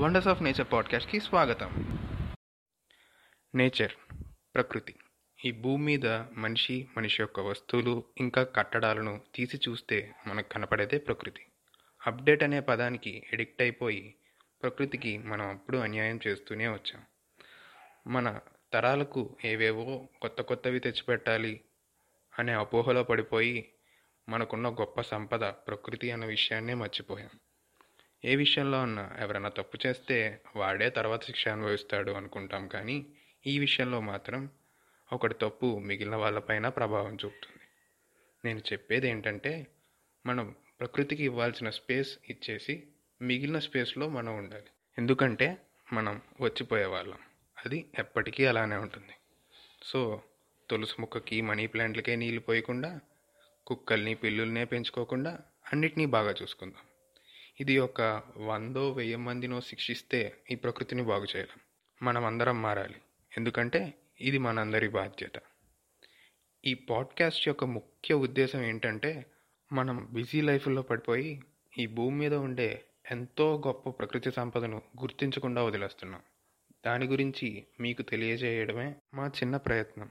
Wonders of nature పాడ్కాస్ట్కి స్వాగతం. Nature ప్రకృతి. ఈ భూమి మీద మనిషి మనిషి యొక్క వస్తువులు ఇంకా కట్టడాలను తీసి చూస్తే మనకు కనపడేదే ప్రకృతి. అప్డేట్ అనే పదానికి ఎడిక్ట్ అయిపోయి ప్రకృతికి మనం అప్పుడు అన్యాయం చేస్తూనే వచ్చాం. మన తరాలకు ఏవేవో కొత్త కొత్తవి తెచ్చిపెట్టాలి అనే అపోహలో పడిపోయి మనకున్న గొప్ప సంపద ప్రకృతి అన్న విషయాన్నే మర్చిపోయాం. ఏ విషయంలో ఉన్నా ఎవరైనా తప్పు చేస్తే వాడే తర్వాత శిక్ష అనుభవిస్తాడు అనుకుంటాం కానీ ఈ విషయంలో మాత్రం ఒకటి తప్పు మిగిలిన వాళ్ళపైన ప్రభావం చూపుతుంది. నేను చెప్పేది ఏంటంటే మనం ప్రకృతికి ఇవ్వాల్సిన స్పేస్ ఇచ్చేసి మిగిలిన స్పేస్లో మనం ఉండాలి. ఎందుకంటే మనం వచ్చిపోయే వాళ్ళం. అది ఎప్పటికీ అలానే ఉంటుంది. సో తులసి మొక్కకి మనీ ప్లాంట్లకే నీళ్ళు పోయకుండా కుక్కల్ని పిల్లుల్నే పెంచుకోకుండా అన్నిటినీ బాగా చూసుకుందాం. ఇది ఒక వందో వెయ్యి మందినో శిక్షిస్తే ఈ ప్రకృతిని బాగు చేయలేం. మనం అందరం మారాలి. ఎందుకంటే ఇది మనందరి బాధ్యత. ఈ పాడ్కాస్ట్ యొక్క ముఖ్య ఉద్దేశం ఏంటంటే మనం బిజీ లైఫ్లో పడిపోయి ఈ భూమి మీద ఉండే ఎంతో గొప్ప ప్రకృతి సంపదను గుర్తించకుండా వదిలేస్తున్నాం. దాని గురించి మీకు తెలియజేయడమే మా చిన్న ప్రయత్నం.